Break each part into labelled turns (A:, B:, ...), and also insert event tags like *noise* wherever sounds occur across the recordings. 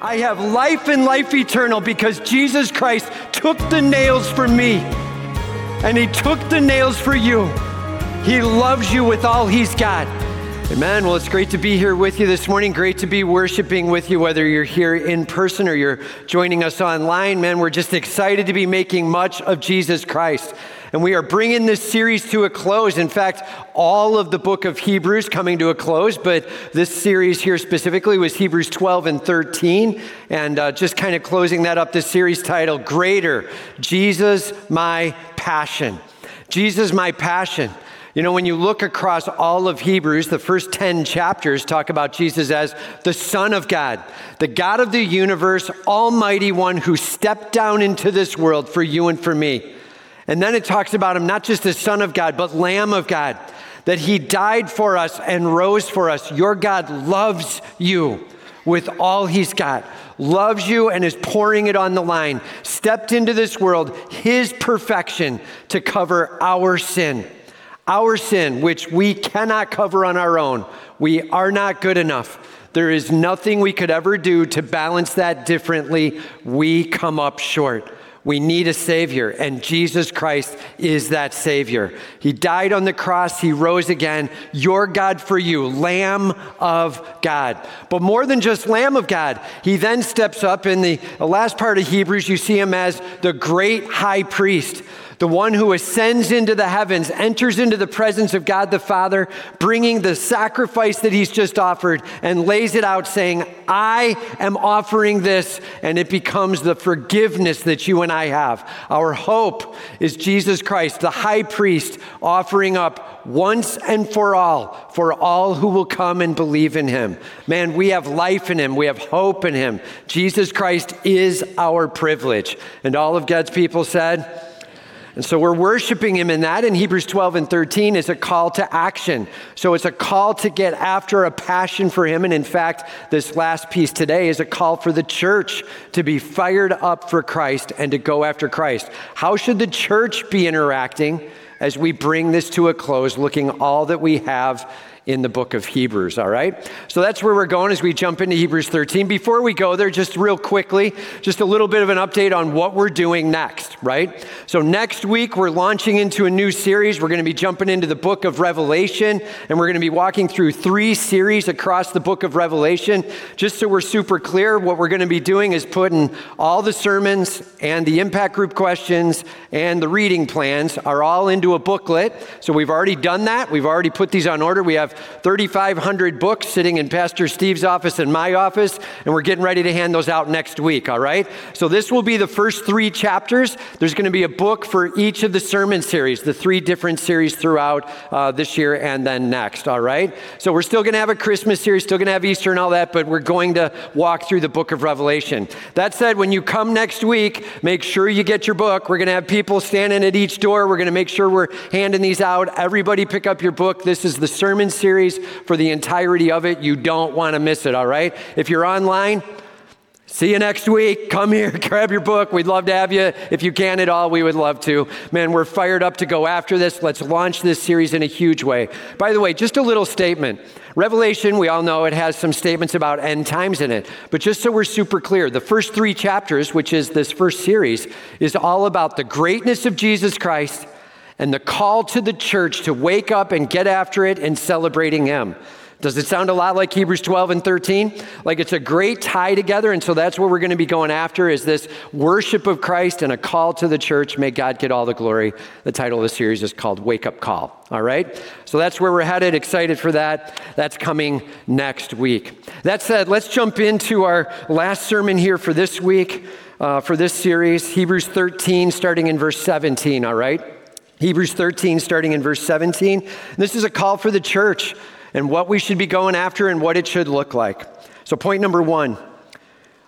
A: I have life and life eternal because Jesus Christ took the nails for me and He took the nails for you. He loves you with all He's got. Amen. Well, it's great to be here with you this morning. Great to be worshiping with you, whether you're here in person or you're joining us online. Man, we're just excited to be making much of Jesus Christ. And we are bringing this series to a close. In fact, all of the book of Hebrews coming to a close, but this series here specifically was Hebrews 12 and 13. And uh, just kind of closing that up, this series title, Greater Jesus, My Passion. Jesus, My Passion. You know, when you look across all of Hebrews, the first 10 chapters talk about Jesus as the Son of God, the God of the universe, Almighty One who stepped down into this world for you and for me. And then it talks about him not just as Son of God, but Lamb of God, that he died for us and rose for us. Your God loves you with all he's got, loves you and is pouring it on the line, stepped into this world, his perfection to cover our sin our sin, which we cannot cover on our own. We are not good enough. There is nothing we could ever do to balance that differently. We come up short. We need a Savior, and Jesus Christ is that Savior. He died on the cross, He rose again. Your God for you, Lamb of God. But more than just Lamb of God, He then steps up in the last part of Hebrews, you see Him as the great high priest the one who ascends into the heavens, enters into the presence of God the Father, bringing the sacrifice that he's just offered and lays it out, saying, I am offering this, and it becomes the forgiveness that you and I have. Our hope is Jesus Christ, the high priest, offering up once and for all for all who will come and believe in him. Man, we have life in him, we have hope in him. Jesus Christ is our privilege. And all of God's people said, and so we're worshiping him in that. In Hebrews 12 and 13 is a call to action. So it's a call to get after a passion for him. And in fact, this last piece today is a call for the church to be fired up for Christ and to go after Christ. How should the church be interacting as we bring this to a close, looking all that we have in the book of Hebrews, all right? So that's where we're going as we jump into Hebrews 13. Before we go there, just real quickly, just a little bit of an update on what we're doing next, right? So next week, we're launching into a new series. We're going to be jumping into the book of Revelation, and we're going to be walking through three series across the book of Revelation. Just so we're super clear, what we're going to be doing is putting all the sermons and the impact group questions and the reading plans are all into a booklet. So we've already done that. We've already put these on order. We have 3,500 books sitting in Pastor Steve's office and my office, and we're getting ready to hand those out next week, all right? So this will be the first three chapters. There's going to be a book for each of the sermon series, the three different series throughout uh, this year and then next, all right? So we're still going to have a Christmas series, still going to have Easter and all that, but we're going to walk through the book of Revelation. That said, when you come next week, make sure you get your book. We're going to have people standing at each door. We're going to make sure we're handing these out. Everybody pick up your book. This is the sermon series series for the entirety of it. You don't want to miss it, all right? If you're online, See you next week. *laughs* Come here, grab your book. We'd love to have you. If you can at all, we would love to. Man, we're fired up to go after this. Let's launch this series in a huge way. By the way, just a little statement. Revelation, we all know it has some statements about end times in it. But just so we're super clear, the first three chapters, which is this first series, is all about the greatness of Jesus Christ and the call to the church to wake up and get after it and celebrating Him. Does it sound a lot like Hebrews 12 and 13? Like it's a great tie together, and so that's what we're going to be going after is this worship of Christ and a call to the church. May God get all the glory. The title of the series is called Wake Up Call. All right? So that's where we're headed. Excited for that. That's coming next week. That said, let's jump into our last sermon here for this week, uh, for this series, Hebrews 13, starting in verse 17. All right? Hebrews 13, starting in verse 17. This is a call for the church and what we should be going after and what it should look like. So, point number one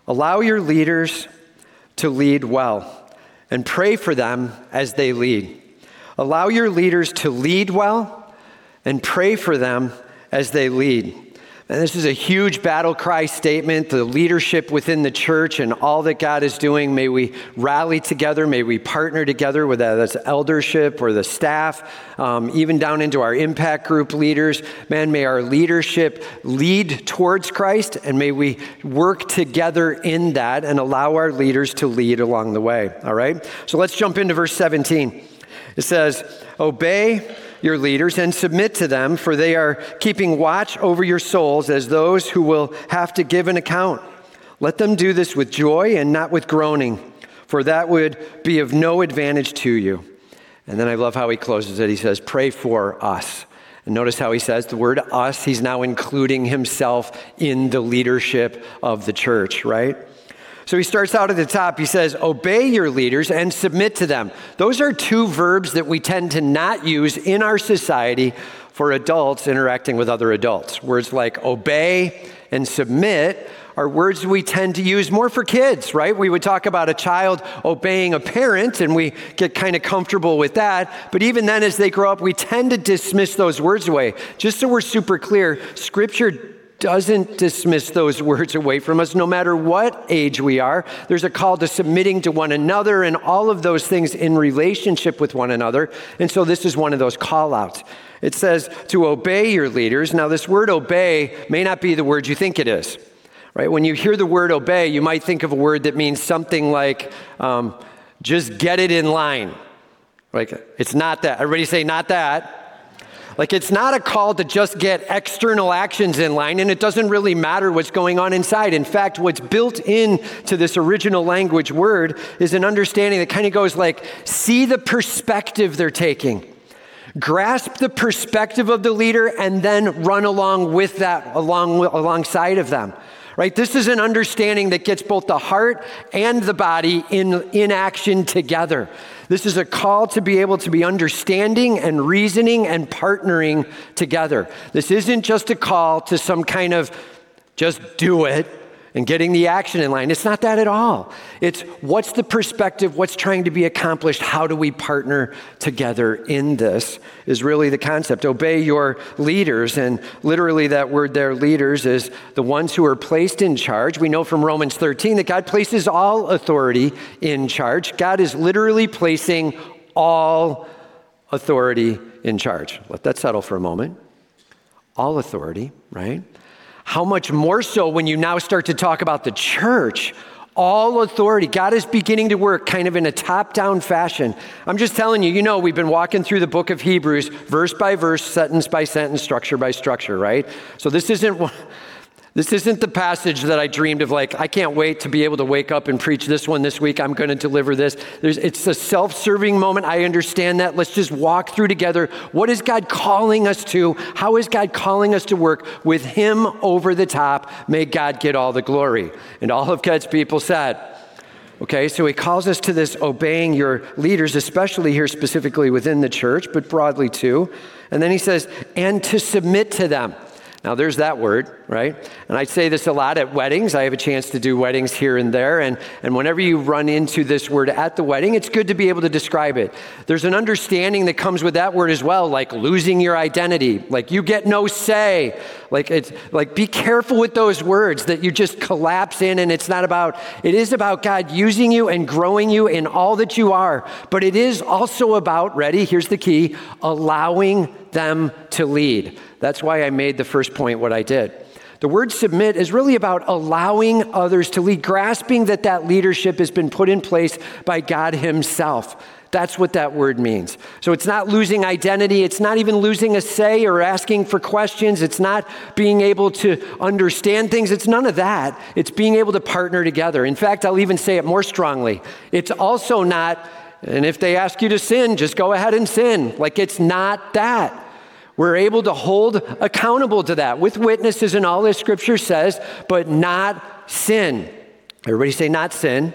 A: allow your leaders to lead well and pray for them as they lead. Allow your leaders to lead well and pray for them as they lead. And this is a huge battle cry statement, the leadership within the church and all that God is doing. May we rally together. May we partner together with that's eldership or the staff, um, even down into our impact group leaders. Man, may our leadership lead towards Christ and may we work together in that and allow our leaders to lead along the way. All right? So let's jump into verse 17. It says, Obey your leaders and submit to them, for they are keeping watch over your souls as those who will have to give an account. Let them do this with joy and not with groaning, for that would be of no advantage to you. And then I love how he closes it. He says, Pray for us. And notice how he says the word us, he's now including himself in the leadership of the church, right? So he starts out at the top. He says, Obey your leaders and submit to them. Those are two verbs that we tend to not use in our society for adults interacting with other adults. Words like obey and submit are words we tend to use more for kids, right? We would talk about a child obeying a parent and we get kind of comfortable with that. But even then, as they grow up, we tend to dismiss those words away. Just so we're super clear, Scripture doesn't dismiss those words away from us, no matter what age we are. There's a call to submitting to one another and all of those things in relationship with one another. And so this is one of those call outs. It says to obey your leaders. Now, this word obey may not be the word you think it is, right? When you hear the word obey, you might think of a word that means something like um, just get it in line. Like, it's not that. Everybody say, not that. Like, it's not a call to just get external actions in line, and it doesn't really matter what's going on inside. In fact, what's built into this original language word is an understanding that kind of goes like, see the perspective they're taking. Grasp the perspective of the leader and then run along with that, along, alongside of them right? This is an understanding that gets both the heart and the body in, in action together. This is a call to be able to be understanding and reasoning and partnering together. This isn't just a call to some kind of just do it and getting the action in line. It's not that at all. It's what's the perspective, what's trying to be accomplished, how do we partner together in this is really the concept. Obey your leaders, and literally that word there, leaders, is the ones who are placed in charge. We know from Romans 13 that God places all authority in charge. God is literally placing all authority in charge. Let that settle for a moment. All authority, right? How much more so when you now start to talk about the church? All authority. God is beginning to work kind of in a top down fashion. I'm just telling you, you know, we've been walking through the book of Hebrews, verse by verse, sentence by sentence, structure by structure, right? So this isn't this isn't the passage that I dreamed of, like, I can't wait to be able to wake up and preach this one this week. I'm going to deliver this. There's, it's a self serving moment. I understand that. Let's just walk through together. What is God calling us to? How is God calling us to work with Him over the top? May God get all the glory. And all of God's people said, Okay, so he calls us to this obeying your leaders, especially here specifically within the church, but broadly too. And then he says, and to submit to them. Now, there's that word, right? And I say this a lot at weddings. I have a chance to do weddings here and there. And, and whenever you run into this word at the wedding, it's good to be able to describe it. There's an understanding that comes with that word as well, like losing your identity, like you get no say. Like, it's, like be careful with those words that you just collapse in. And it's not about, it is about God using you and growing you in all that you are. But it is also about, ready, here's the key, allowing them to lead. That's why I made the first point what I did. The word submit is really about allowing others to lead, grasping that that leadership has been put in place by God Himself. That's what that word means. So it's not losing identity. It's not even losing a say or asking for questions. It's not being able to understand things. It's none of that. It's being able to partner together. In fact, I'll even say it more strongly. It's also not, and if they ask you to sin, just go ahead and sin. Like it's not that. We're able to hold accountable to that with witnesses and all this scripture says, but not sin. Everybody say, not sin.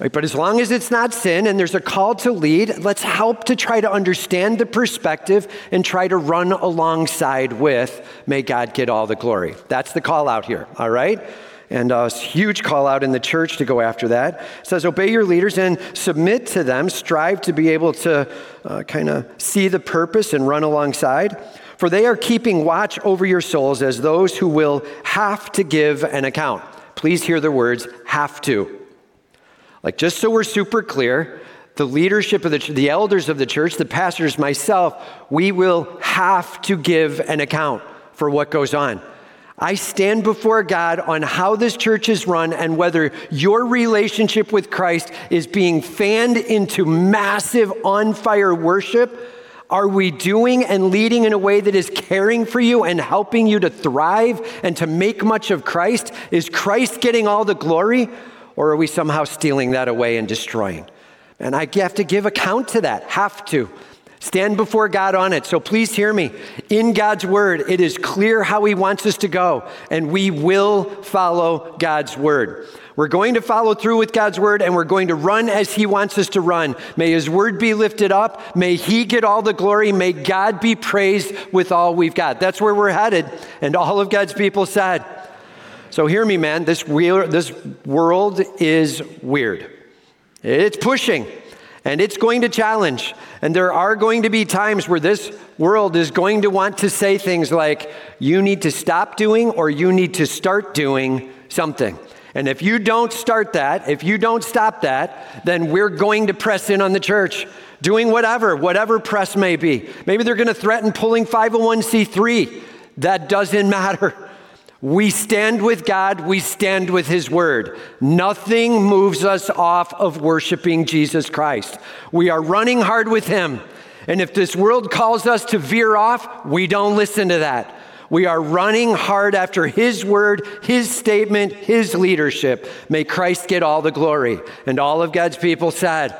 A: Right, but as long as it's not sin and there's a call to lead, let's help to try to understand the perspective and try to run alongside with, may God get all the glory. That's the call out here, all right? And a huge call out in the church to go after that. It says, Obey your leaders and submit to them. Strive to be able to uh, kind of see the purpose and run alongside. For they are keeping watch over your souls as those who will have to give an account. Please hear the words have to. Like, just so we're super clear, the leadership of the, the elders of the church, the pastors, myself, we will have to give an account for what goes on. I stand before God on how this church is run and whether your relationship with Christ is being fanned into massive on fire worship. Are we doing and leading in a way that is caring for you and helping you to thrive and to make much of Christ? Is Christ getting all the glory? Or are we somehow stealing that away and destroying? And I have to give account to that, have to. Stand before God on it. So please hear me. In God's word, it is clear how He wants us to go, and we will follow God's word. We're going to follow through with God's word and we're going to run as He wants us to run. May His word be lifted up. May He get all the glory. May God be praised with all we've got. That's where we're headed. And all of God's people said, So hear me, man. This, this world is weird. It's pushing and it's going to challenge. And there are going to be times where this world is going to want to say things like, you need to stop doing or you need to start doing something. And if you don't start that, if you don't stop that, then we're going to press in on the church, doing whatever, whatever press may be. Maybe they're going to threaten pulling 501c3. That doesn't *laughs* matter. We stand with God, we stand with His Word. Nothing moves us off of worshiping Jesus Christ. We are running hard with Him. And if this world calls us to veer off, we don't listen to that. We are running hard after His Word, His statement, His leadership. May Christ get all the glory. And all of God's people said,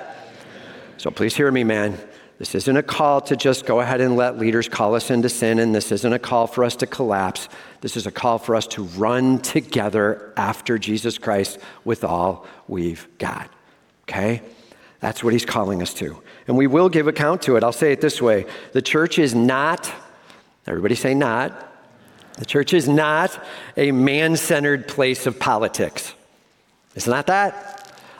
A: So please hear me, man. This isn't a call to just go ahead and let leaders call us into sin, and this isn't a call for us to collapse. This is a call for us to run together after Jesus Christ with all we've got. Okay? That's what he's calling us to. And we will give account to it. I'll say it this way the church is not, everybody say not, the church is not a man centered place of politics. It's not that.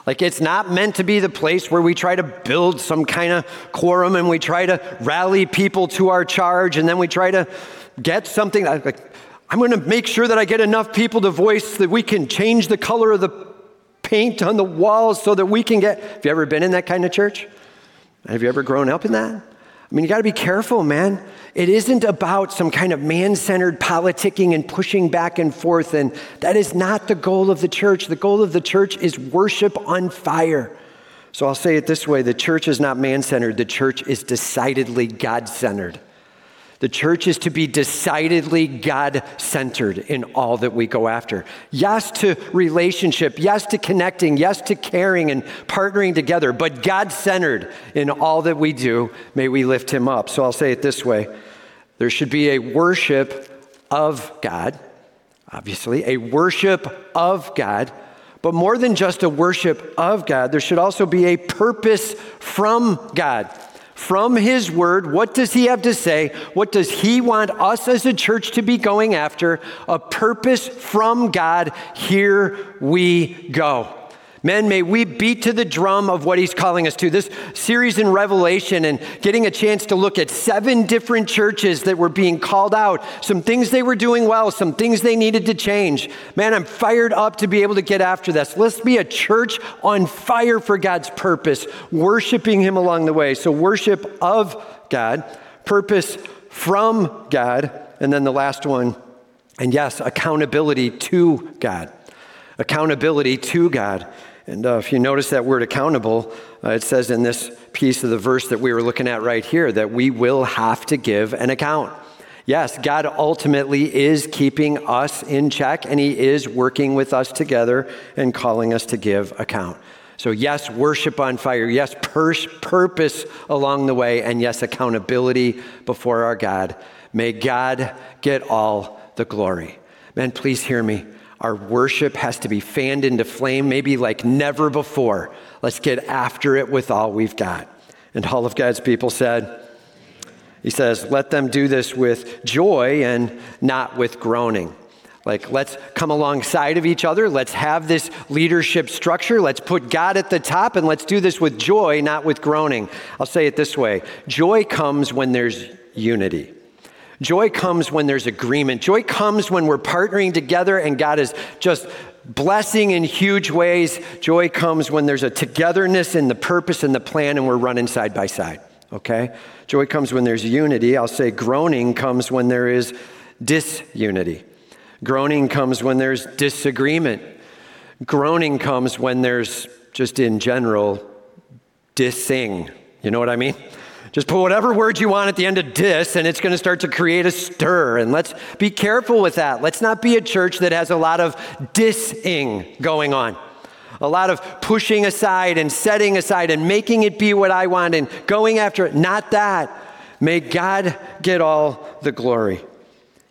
A: Like, it's not meant to be the place where we try to build some kind of quorum and we try to rally people to our charge and then we try to get something. Like, I'm going to make sure that I get enough people to voice that we can change the color of the paint on the walls so that we can get. Have you ever been in that kind of church? Have you ever grown up in that? I mean, you got to be careful, man. It isn't about some kind of man centered politicking and pushing back and forth. And that is not the goal of the church. The goal of the church is worship on fire. So I'll say it this way the church is not man centered, the church is decidedly God centered. The church is to be decidedly God centered in all that we go after. Yes to relationship, yes to connecting, yes to caring and partnering together, but God centered in all that we do. May we lift him up. So I'll say it this way there should be a worship of God, obviously, a worship of God. But more than just a worship of God, there should also be a purpose from God from His Word. What does He have to say? What does He want us as a church to be going after? A purpose from God. Here we go. Men, may we beat to the drum of what he's calling us to. This series in Revelation and getting a chance to look at seven different churches that were being called out, some things they were doing well, some things they needed to change. Man, I'm fired up to be able to get after this. Let's be a church on fire for God's purpose, worshiping him along the way. So, worship of God, purpose from God, and then the last one, and yes, accountability to God. Accountability to God. And uh, if you notice that word accountable, uh, it says in this piece of the verse that we were looking at right here that we will have to give an account. Yes, God ultimately is keeping us in check and He is working with us together and calling us to give account. So, yes, worship on fire. Yes, purpose along the way. And yes, accountability before our God. May God get all the glory. Man, please hear me. Our worship has to be fanned into flame, maybe like never before. Let's get after it with all we've got. And all of God's people said, He says, let them do this with joy and not with groaning. Like, let's come alongside of each other. Let's have this leadership structure. Let's put God at the top and let's do this with joy, not with groaning. I'll say it this way joy comes when there's unity. Joy comes when there's agreement. Joy comes when we're partnering together and God is just blessing in huge ways. Joy comes when there's a togetherness in the purpose and the plan and we're running side by side. Okay? Joy comes when there's unity. I'll say groaning comes when there is disunity. Groaning comes when there's disagreement. Groaning comes when there's just in general dissing. You know what I mean? Just put whatever word you want at the end of dis, and it's going to start to create a stir. And let's be careful with that. Let's not be a church that has a lot of dissing going on, a lot of pushing aside and setting aside and making it be what I want and going after it. Not that. May God get all the glory.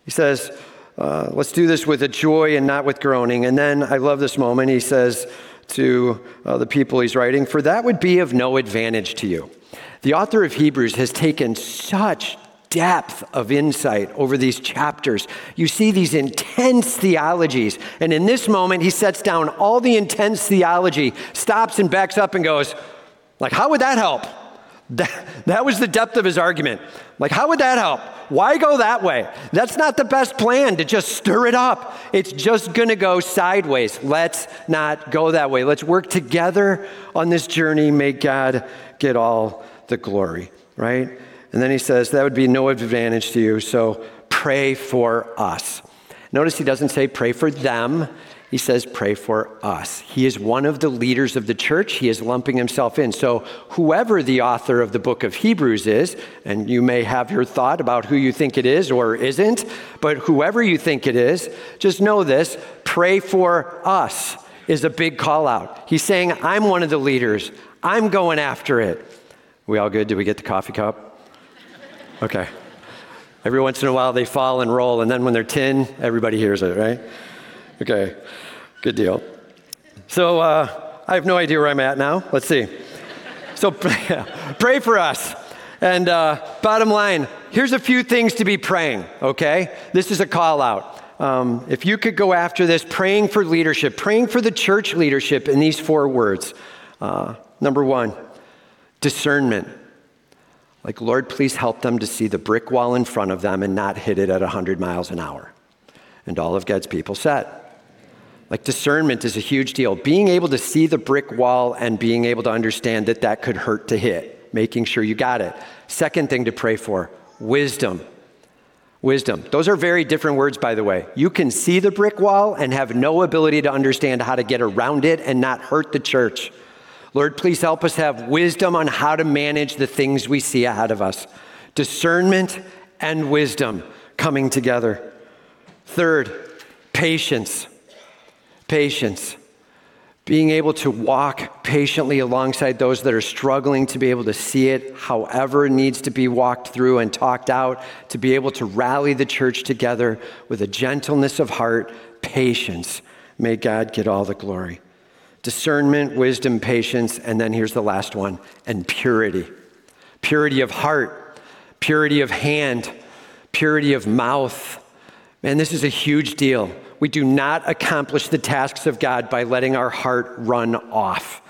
A: He says, uh, let's do this with a joy and not with groaning. And then I love this moment. He says to uh, the people he's writing, For that would be of no advantage to you. The author of Hebrews has taken such depth of insight over these chapters. You see these intense theologies. And in this moment, he sets down all the intense theology, stops and backs up and goes, like, how would that help? *laughs* That, that was the depth of his argument. Like, how would that help? Why go that way? That's not the best plan to just stir it up. It's just going to go sideways. Let's not go that way. Let's work together on this journey. May God get all the glory, right? And then he says, that would be no advantage to you, so pray for us. Notice he doesn't say pray for them. He says, pray for us. He is one of the leaders of the church. He is lumping himself in. So, whoever the author of the book of Hebrews is, and you may have your thought about who you think it is or isn't, but whoever you think it is, just know this pray for us is a big call out. He's saying, I'm one of the leaders, I'm going after it. We all good? Did we get the coffee cup? Okay. Every once in a while they fall and roll, and then when they're tin, everybody hears it, right? Okay, good deal. So uh, I have no idea where I'm at now. Let's see. So *laughs* pray for us. And uh, bottom line, here's a few things to be praying, okay? This is a call out. Um, if you could go after this, praying for leadership, praying for the church leadership in these four words. Uh, number one, discernment. Like, Lord, please help them to see the brick wall in front of them and not hit it at 100 miles an hour. And all of God's people said. Like, discernment is a huge deal. Being able to see the brick wall and being able to understand that that could hurt to hit, making sure you got it. Second thing to pray for wisdom. Wisdom. Those are very different words, by the way. You can see the brick wall and have no ability to understand how to get around it and not hurt the church. Lord, please help us have wisdom on how to manage the things we see ahead of us. Discernment and wisdom coming together. Third, patience. Patience. Being able to walk patiently alongside those that are struggling to be able to see it, however, needs to be walked through and talked out, to be able to rally the church together with a gentleness of heart, patience. May God get all the glory discernment, wisdom, patience, and then here's the last one, and purity. Purity of heart, purity of hand, purity of mouth. Man, this is a huge deal. We do not accomplish the tasks of God by letting our heart run off.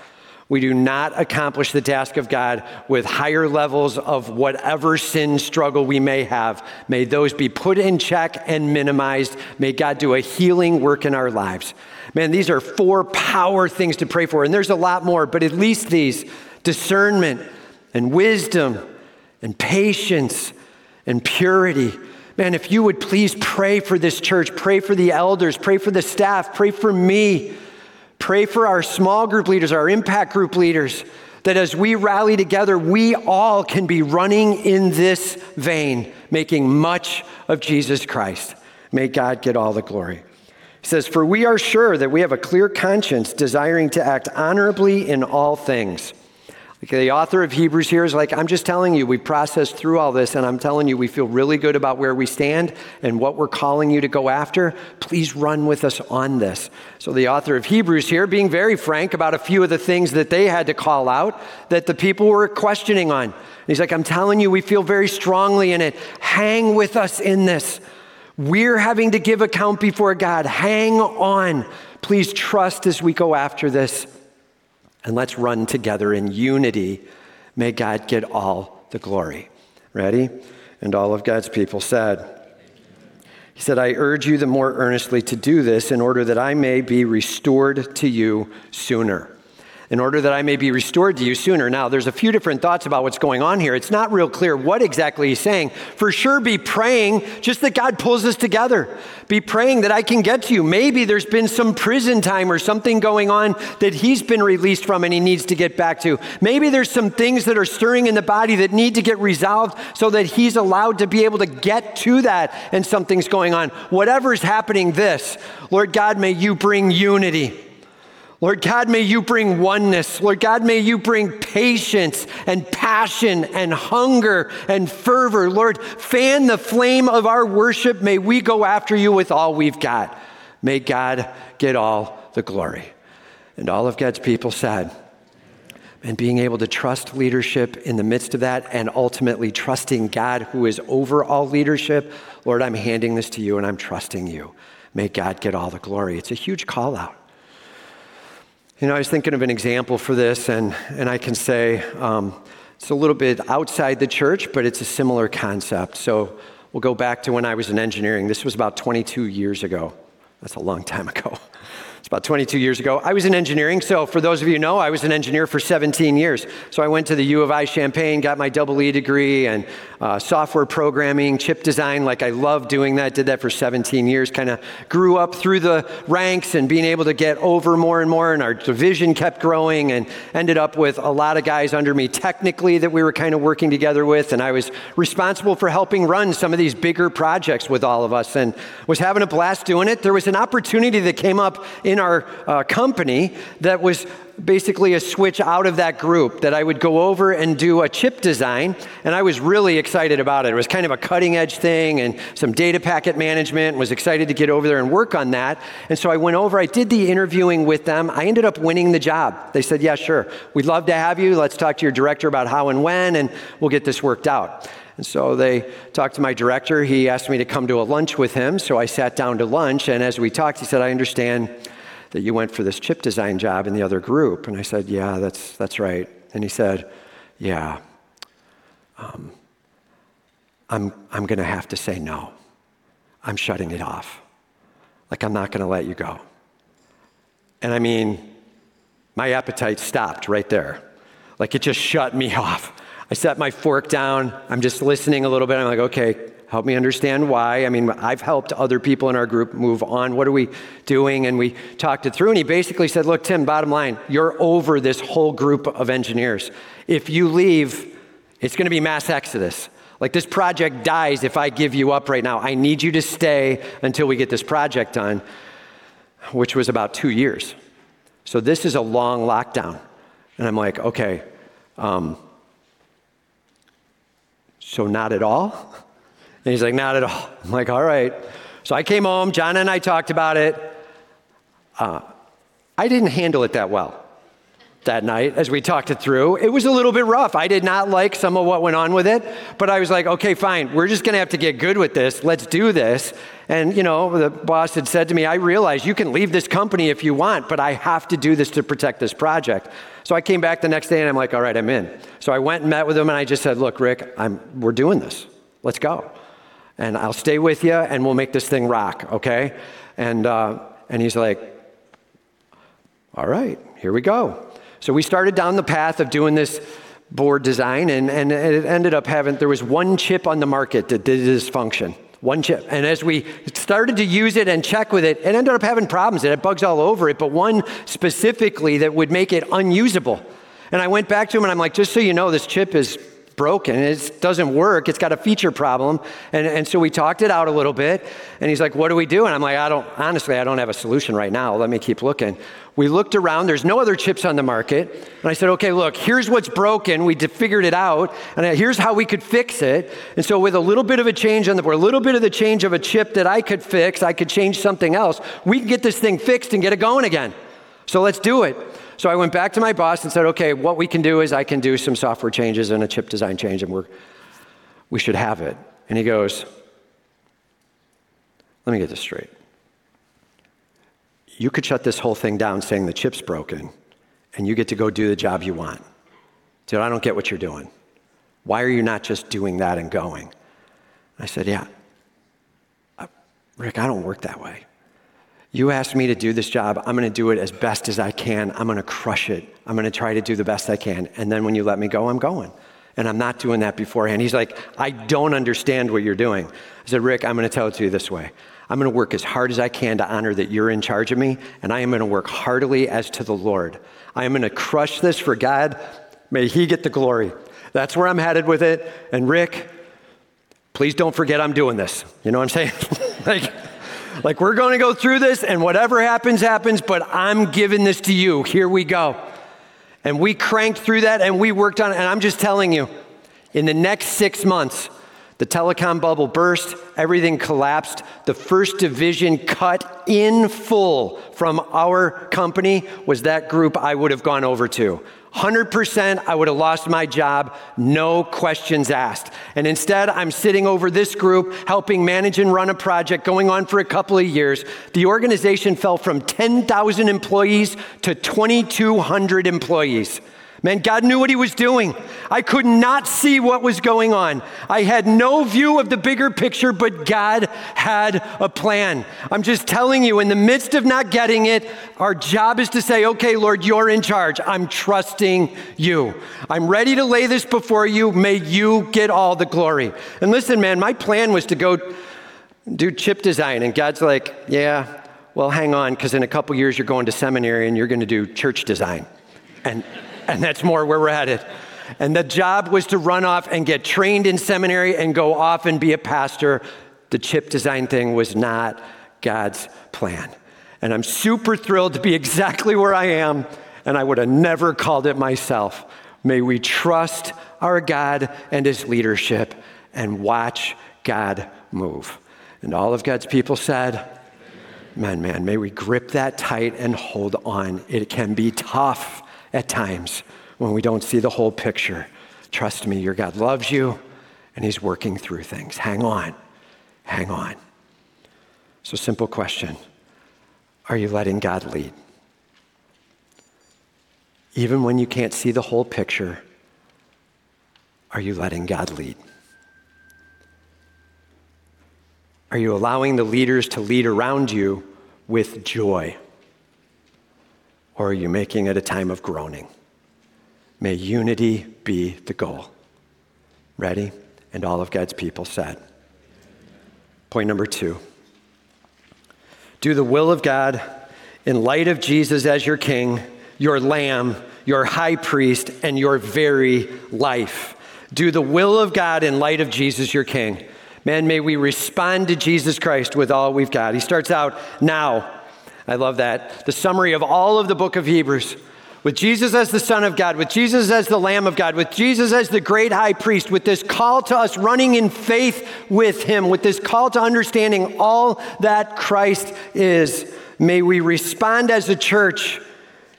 A: We do not accomplish the task of God with higher levels of whatever sin struggle we may have. May those be put in check and minimized. May God do a healing work in our lives. Man, these are four power things to pray for, and there's a lot more, but at least these discernment and wisdom and patience and purity. Man, if you would please pray for this church, pray for the elders, pray for the staff, pray for me. Pray for our small group leaders, our impact group leaders, that as we rally together, we all can be running in this vein, making much of Jesus Christ. May God get all the glory. He says, For we are sure that we have a clear conscience, desiring to act honorably in all things. The author of Hebrews here is like, I'm just telling you, we processed through all this, and I'm telling you, we feel really good about where we stand and what we're calling you to go after. Please run with us on this. So, the author of Hebrews here, being very frank about a few of the things that they had to call out that the people were questioning on. he's like, I'm telling you, we feel very strongly in it. Hang with us in this. We're having to give account before God. Hang on. Please trust as we go after this and let's run together in unity. May God get all the glory. Ready? And all of God's people said, He said, I urge you the more earnestly to do this in order that I may be restored to you sooner in order that I may be restored to you sooner. Now, there's a few different thoughts about what's going on here. It's not real clear what exactly he's saying. For sure, be praying just that God pulls us together. Be praying that I can get to you. Maybe there's been some prison time or something going on that he's been released from and he needs to get back to. Maybe there's some things that are stirring in the body that need to get resolved so that he's allowed to be able to get to that and something's going on. Whatever's happening, this, Lord God, may you bring unity. Lord God, may you bring oneness. Lord God, may you bring patience and passion and hunger and fervor. Lord, fan the flame of our worship. May we go after you with all we've got. May God get all the glory. And all of God's people said, and being able to trust leadership in the midst of that and ultimately trusting God who is over all leadership. Lord, I'm handing this to you and I'm trusting you. May God get all the glory. It's a huge call out. You know, I was thinking of an example for this, and, and I can say um, it's a little bit outside the church, but it's a similar concept. So we'll go back to when I was in engineering. This was about 22 years ago. That's a long time ago. It's about 22 years ago. I was in engineering. So, for those of you know, I was an engineer for 17 years. So, I went to the U of I Champaign, got my double E degree and uh, software programming, chip design. Like, I love doing that. Did that for 17 years. Kind of grew up through the ranks and being able to get over more and more. And our division kept growing and ended up with a lot of guys under me technically that we were kind of working together with. And I was responsible for helping run some of these bigger projects with all of us and was having a blast doing it. There was an opportunity that came up in in our uh, company that was basically a switch out of that group that I would go over and do a chip design. And I was really excited about it. It was kind of a cutting edge thing and some data packet management, was excited to get over there and work on that. And so I went over, I did the interviewing with them. I ended up winning the job. They said, Yeah, sure. We'd love to have you. Let's talk to your director about how and when, and we'll get this worked out. And so they talked to my director. He asked me to come to a lunch with him. So I sat down to lunch. And as we talked, he said, I understand that you went for this chip design job in the other group. And I said, Yeah, that's, that's right. And he said, Yeah, um, I'm, I'm going to have to say no. I'm shutting it off. Like, I'm not going to let you go. And I mean, my appetite stopped right there. Like, it just shut me *laughs* off. I set my fork down. I'm just listening a little bit. I'm like, okay, Help me understand why. I mean, I've helped other people in our group move on. What are we doing? And we talked it through, and he basically said, Look, Tim, bottom line, you're over this whole group of engineers. If you leave, it's going to be mass exodus. Like this project dies if I give you up right now. I need you to stay until we get this project done, which was about two years. So this is a long lockdown. And I'm like, okay, um, so not at all? And he's like, Not at all. I'm like, All right. So I came home, John and I talked about it. Uh, I didn't handle it that well that night as we talked it through. It was a little bit rough. I did not like some of what went on with it, but I was like, okay, fine. We're just to have to get good with this. Let's do this. And, you know, the boss had said to me, I realize you can leave this company if you want, but I have to do this to protect this project. So I came back the next day and I'm like, all right, I'm in. So I went and met with him and I just said, look, Rick, I'm, we're doing this. Let's go and I'll stay with you and we'll make this thing rock, okay? And, uh, and he's like, all right, here we go. So we started down the path of doing this board design, and, and it ended up having, there was one chip on the market that did this function. One chip. And as we started to use it and check with it, it ended up having problems. It had bugs all over it, but one specifically that would make it unusable. And I went back to him and I'm like, just so you know, this chip is broken. It doesn't work. It's got a feature problem. And, and so we talked it out a little bit. And he's like, What do we do? And I'm like, I don't, honestly, I don't have a solution right now. Let me keep looking. We looked around. There's no other chips on the market. And I said, Okay, look, here's what's broken. We figured it out. And uh, here's how we could fix it. And so, with a little bit of a change on the board, a little bit of the change of a chip that I could fix, I could change something else. We can get this thing fixed and get it going again. So let's do it. So I went back to my boss and said, okay, what we can do is I can do some software changes and a chip design change, and we're, we should have it. And he goes, let me get this straight. You could shut this whole thing down saying the chip's broken, and you get to go do the job you want. Dude, I don't get what you're doing. Why are you not just doing that and going? I said, Yeah. Uh, Rick, I don't work that way. You asked me to do this job. I'm going to do it as best as I can. I'm going to crush it. I'm going to try to do the best I can. And then when you let me go, I'm going. And I'm not doing that beforehand. He's like, I don't understand what you're doing. I said, Rick, I'm going to tell it to you this way. I'm going to work as hard as I can to honor that you're in charge of me, and I am going to work heartily as to the Lord. I am going to crush this for God. May He get the glory. That's where I'm headed with it. And Rick, please don't forget I'm doing this. You know what I'm saying? *laughs* like, like we're going to go through this, and whatever happens, happens, but I'm giving this to you. Here we go. And we cranked through that and we worked on it. And I'm just telling you, in the next six months, the telecom bubble burst, everything collapsed. The first division cut in full from our company was that group I would have gone over to. 100% I would have lost my job, no questions asked. And instead, I'm sitting over this group, helping manage and run a project going on for a couple of years. The organization fell from 10,000 employees to 2,200 employees. Man, God knew what He was doing. I could not see what was going on. I had no view of the bigger picture, but God had a plan. I'm just telling you, in the midst of not getting it, our job is to say, okay, Lord, you're in charge. I'm trusting you. I'm ready to lay this before you. May you get all the glory. And listen, man, my plan was to go do chip design. And God's like, yeah, well, hang on, because in a couple years you're going to seminary and you're going to do church design. And and that's more where we're headed. And the job was to run off and get trained in seminary and go off and be a pastor. The chip design thing was not God's plan. And I'm super thrilled to be exactly where I am, and I would have never called it myself. May we trust our God and his leadership and watch God move. And all of God's people said, Man, man, may we grip that tight and hold on. It can be tough at times when we don't see the whole picture. Trust me, your God loves you and He's working through things. Hang on. Hang on. So, simple question Are you letting God lead? Even when you can't see the whole picture, are you letting God lead? Are you allowing the leaders to lead around you with joy? Or are you making it a time of groaning? May unity be the goal. Ready? And all of God's people said. Point number two do the will of God in light of Jesus as your king, your lamb, your high priest, and your very life. Do the will of God in light of Jesus, your king. Man, may we respond to Jesus Christ with all we've got. He starts out now I love that. The summary of all of the book of Hebrews. With Jesus as the Son of God, with Jesus as the Lamb of God, with Jesus as the great high priest, with this call to us running in faith with Him, with this call to understanding all that Christ is, may we respond as a church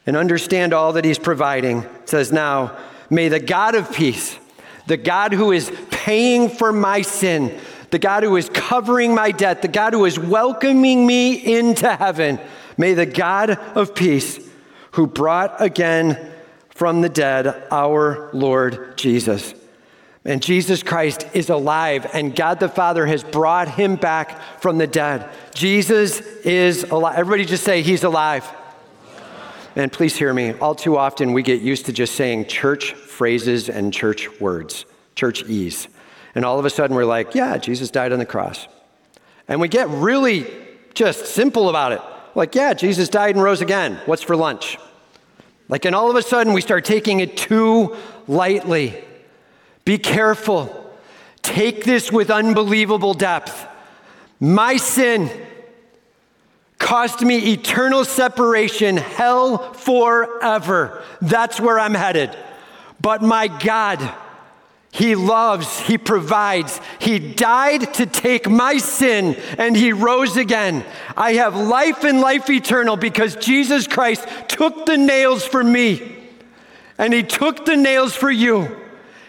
A: and understand all that He's providing. It says, Now, may the God of peace, the God who is paying for my sin, the God who is covering my debt, the God who is welcoming me into heaven, May the God of peace, who brought again from the dead our Lord Jesus, and Jesus Christ is alive, and God the Father has brought him back from the dead. Jesus is alive. Everybody just say, He's alive. And please hear me. All too often, we get used to just saying church phrases and church words, church ease. And all of a sudden, we're like, yeah, Jesus died on the cross. And we get really just simple about it. Like, yeah, Jesus died and rose again. What's for lunch? Like, and all of a sudden we start taking it too lightly. Be careful. Take this with unbelievable depth. My sin cost me eternal separation, hell forever. That's where I'm headed. But my God, he loves, He provides. He died to take my sin and He rose again. I have life and life eternal because Jesus Christ took the nails for me and He took the nails for you.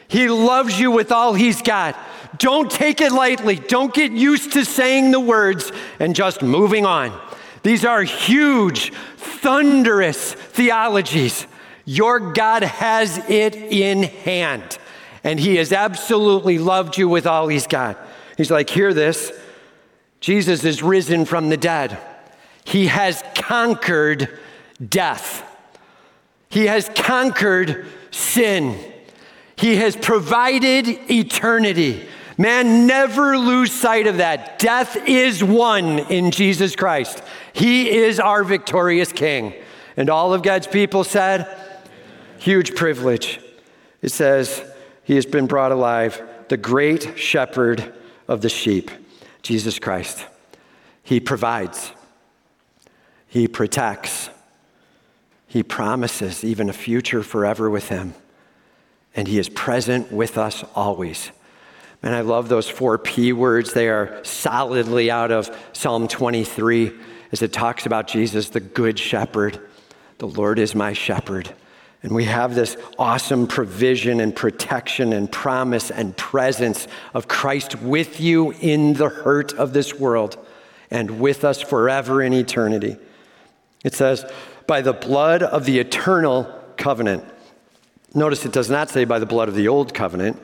A: He loves you with all He's got. Don't take it lightly. Don't get used to saying the words and just moving on. These are huge, thunderous theologies. Your God has it in hand and He has absolutely loved you with all He's got. He's like, Hear this. Jesus is risen from the dead. He has conquered death. He has conquered sin. He has provided eternity. Man, never lose sight of that. Death is won in Jesus Christ. He is our victorious King. And all of God's people said, huge privilege. It says, He has been brought alive, the great shepherd of the sheep, Jesus Christ. He provides, He protects, He promises even a future forever with Him, and He is present with us always. And I love those four P words. They are solidly out of Psalm 23 as it talks about Jesus, the good shepherd. The Lord is my shepherd. And we have this awesome provision and protection and promise and presence of Christ with you in the hurt of this world and with us forever in eternity. It says, by the blood of the eternal covenant. Notice it does not say by the blood of the old covenant.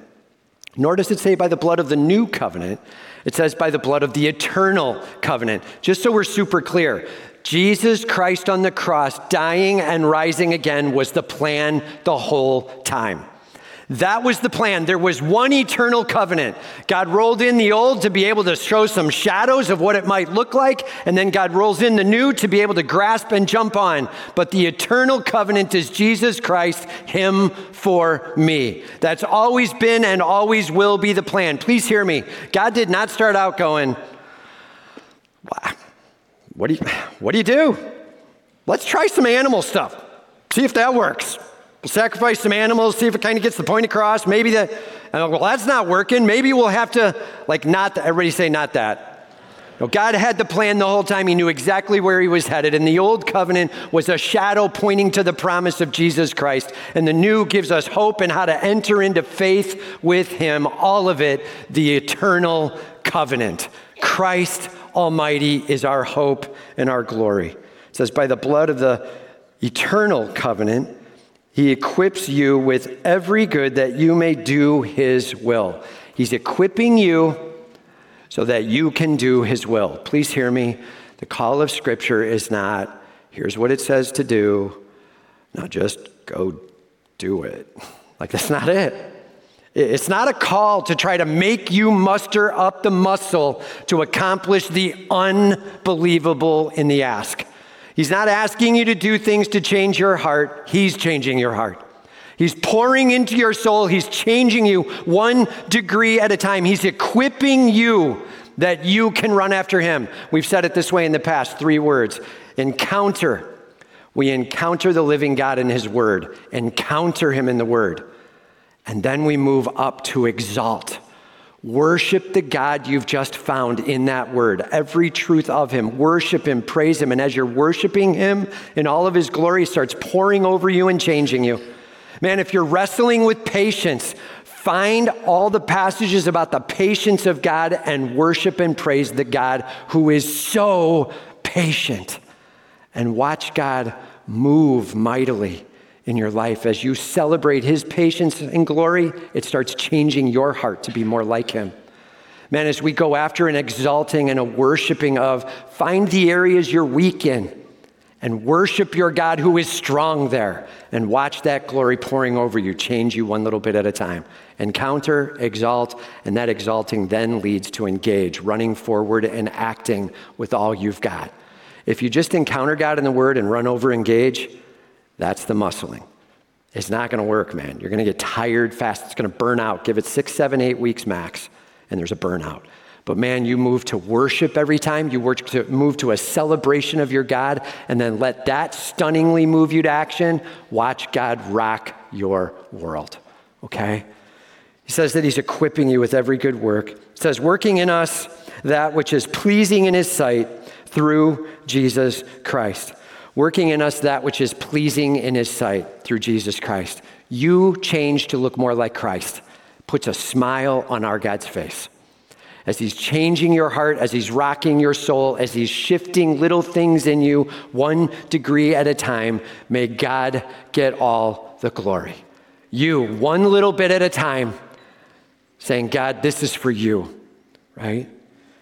A: Nor does it say by the blood of the new covenant. It says by the blood of the eternal covenant. Just so we're super clear, Jesus Christ on the cross, dying and rising again, was the plan the whole time. That was the plan. There was one eternal covenant. God rolled in the old to be able to show some shadows of what it might look like, and then God rolls in the new to be able to grasp and jump on. But the eternal covenant is Jesus Christ, Him for me. That's always been and always will be the plan. Please hear me. God did not start out going, what do you, what do, you do? Let's try some animal stuff, see if that works. We'll sacrifice some animals, see if it kind of gets the point across. Maybe that, well, that's not working. Maybe we'll have to, like, not, everybody say, not that. No, God had the plan the whole time. He knew exactly where he was headed. And the old covenant was a shadow pointing to the promise of Jesus Christ. And the new gives us hope and how to enter into faith with him. All of it, the eternal covenant. Christ Almighty is our hope and our glory. It says, by the blood of the eternal covenant, he equips you with every good that you may do His will. He's equipping you so that you can do His will. Please hear me. The call of Scripture is not, here's what it says to do, now just go do it. *laughs* Like, that's not it. It's not a call to try to make you muster up the muscle to accomplish the unbelievable in the ask. He's not asking you to do things to change your heart, He's changing your heart. He's pouring into your soul, He's changing you one degree at a time. He's equipping you that you can run after Him. We've said it this way in the past three words encounter. We encounter the living God in His Word, encounter Him in the Word. And then we move up to exalt. Worship the God you've just found in that word, every truth of Him. Worship Him, praise Him. And as you're worshiping Him in all of His glory, starts pouring over you and changing you. Man, if you're wrestling with patience, find all the passages about the patience of God and worship and praise the God who is so patient. And watch God move mightily in your life. As you celebrate his patience and glory, it starts changing your heart to be more like him. Man, as we go after an exalting and a worshiping of, find the areas you're weak in and worship your God who is strong there and watch that glory pouring over you change you one little bit at a time. Encounter, exalt, and that exalting then leads to engage, running forward and acting with all you've got. If you just encounter God in the Word and run over, engage, that's the muscling. It's not going to work, man. You're going to get tired fast. It's going to burn out. Give it six, seven, eight weeks max, and there's a burnout. But man, you move to worship every time. You work to move to a celebration of your God, and then let that stunningly move you to action. Watch God rock your world. Okay? He says that He's equipping you with every good work. It says, working in us that which is pleasing in His sight through Jesus Christ working in us that which is pleasing in his sight through Jesus Christ. You change to look more like Christ, puts a smile on our God's face. As he's changing your heart, as he's rocking your soul, as he's shifting little things in you one degree at a time, may God get all the glory. You, one little bit at a time, saying, God, this is for you. right?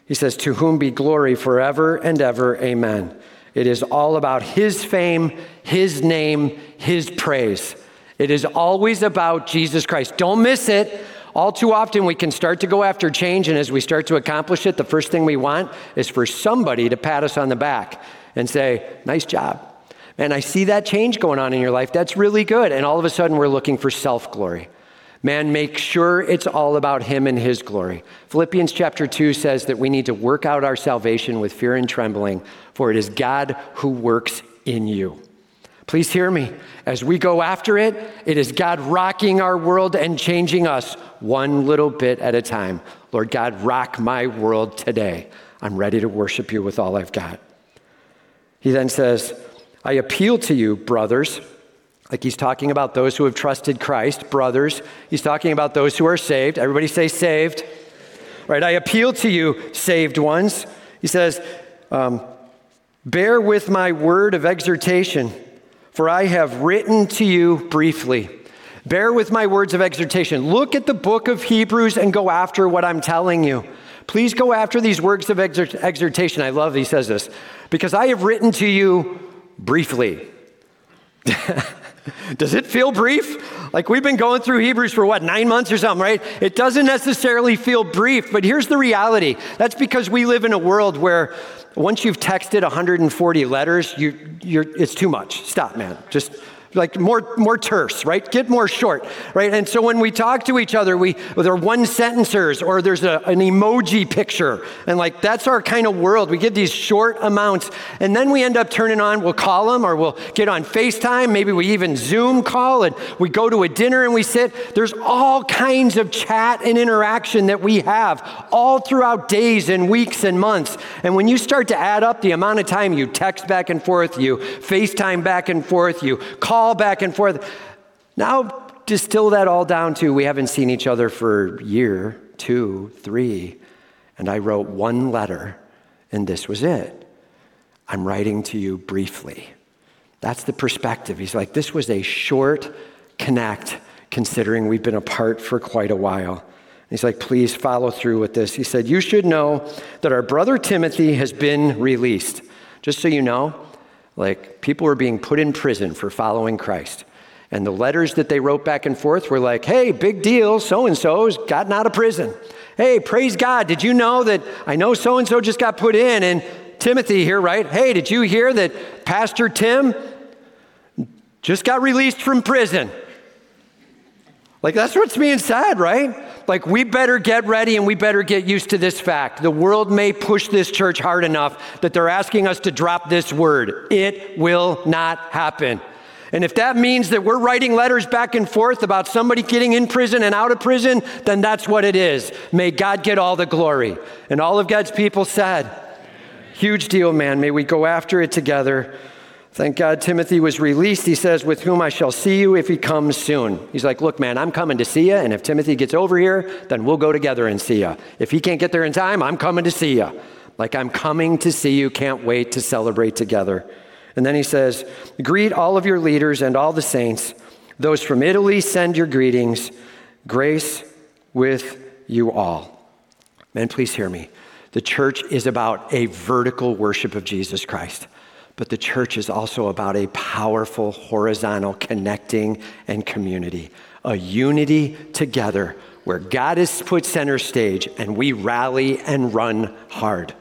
A: He says, To whom be glory forever and ever. Amen. It is all about His fame, His name, His praise. It is always about Jesus Christ. Don't miss it. All too often, we can start to go after change, and as we start to accomplish it, the first thing we want is for somebody to pat us on the back and say, Nice job. And I see that change going on in your life. That's really good. And all of a sudden, we're looking for self glory. Man, make sure it's all about him and his glory. Philippians chapter 2 says that we need to work out our salvation with fear and trembling, for it is God who works in you. Please hear me. As we go after it, it is God rocking our world and changing us one little bit at a time. Lord God, rock my world today. I'm ready to worship you with all I've got. He then says, I appeal to you, brothers, like he's talking about those who have trusted Christ, brothers. He's talking about those who are saved. Everybody say saved. Right? I appeal to you, saved ones. He says, um, Bear with my word of exhortation, for I have written to you briefly. Bear with my words of exhortation. Look at the book of Hebrews and go after what I'm telling you. Please go after these words of exhortation. I love he says this because I have written to you briefly. *laughs* *laughs* Does it feel brief? Like we've been going through Hebrews for what, nine months or something, right? It doesn't necessarily feel brief, but here's the reality. That's because we live in a world where once you've texted 140 letters, you, are it's too much. Stop, man. Just like more, more terse, right? Get more short, right? And so when we talk to each other, we, they're one sentencers or there's a, an emoji picture. And like, that's our kind of world. We give these short amounts. And then we end up turning on, we'll call them or we'll get on FaceTime. Maybe we even Zoom call and we go to a dinner and we sit. There's all kinds of chat and interaction that we have all throughout days and weeks and months. And when you start to add up the amount of time you text back and forth, you FaceTime back and forth, you call all back and forth. Now, distill that all down to we haven't seen each other for year, two, three, and I wrote one letter, and this was it. I'm writing to you briefly. That's the perspective. He's like, this was a short connect, considering we've been apart for quite a while. He's like, please follow through with this. He said, You should know that our brother Timothy has been released. Just so you know, like people were being put in prison for following Christ. And the letters that they wrote back and forth were like, hey, big deal, so and so's gotten out of prison. Hey, praise God, did you know that I know so and so just got put in? And Timothy here, right? Hey, did you hear that Pastor Tim just got released from prison? Like, that's what's being said, right? Like, we better get ready and we better get used to this fact. The world may push this church hard enough that they're asking us to drop this word. It will not happen. And if that means that we're writing letters back and forth about somebody getting in prison and out of prison, then that's what it is. May God get all the glory. And all of God's people said, Huge deal, man. May we go after it together. Thank God Timothy was released. He says, With whom I shall see you if he comes soon. He's like, Look, man, I'm coming to see you. And if Timothy gets over here, then we'll go together and see you. If he can't get there in time, I'm coming to see you. Like, I'm coming to see you. Can't wait to celebrate together. And then he says, Greet all of your leaders and all the saints. Those from Italy send your greetings. Grace with you all. Men, please hear me. The church is about a vertical worship of Jesus Christ. But the church is also about a powerful horizontal connecting and community, a unity together where God is put center stage and we rally and run hard.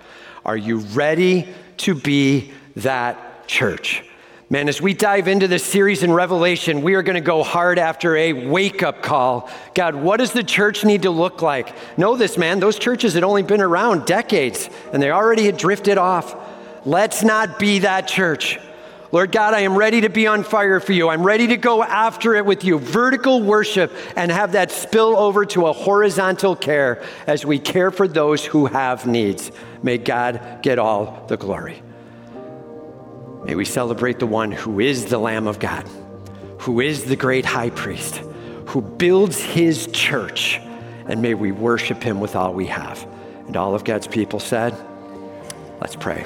A: Are you ready to be that church? Man, as we dive into this series in Revelation, we are going to go hard after a wake up call. God, what does the church need to look like? Know this, man, those churches had only been around decades and they already had drifted off. Let's not be that church. Lord God, I am ready to be on fire for you. I'm ready to go after it with you. Vertical worship and have that spill over to a horizontal care as we care for those who have needs. May God get all the glory. May we celebrate the one who is the Lamb of God, who is the great high priest, who builds his church, and may we worship him with all we have. And all of God's people said, Let's pray.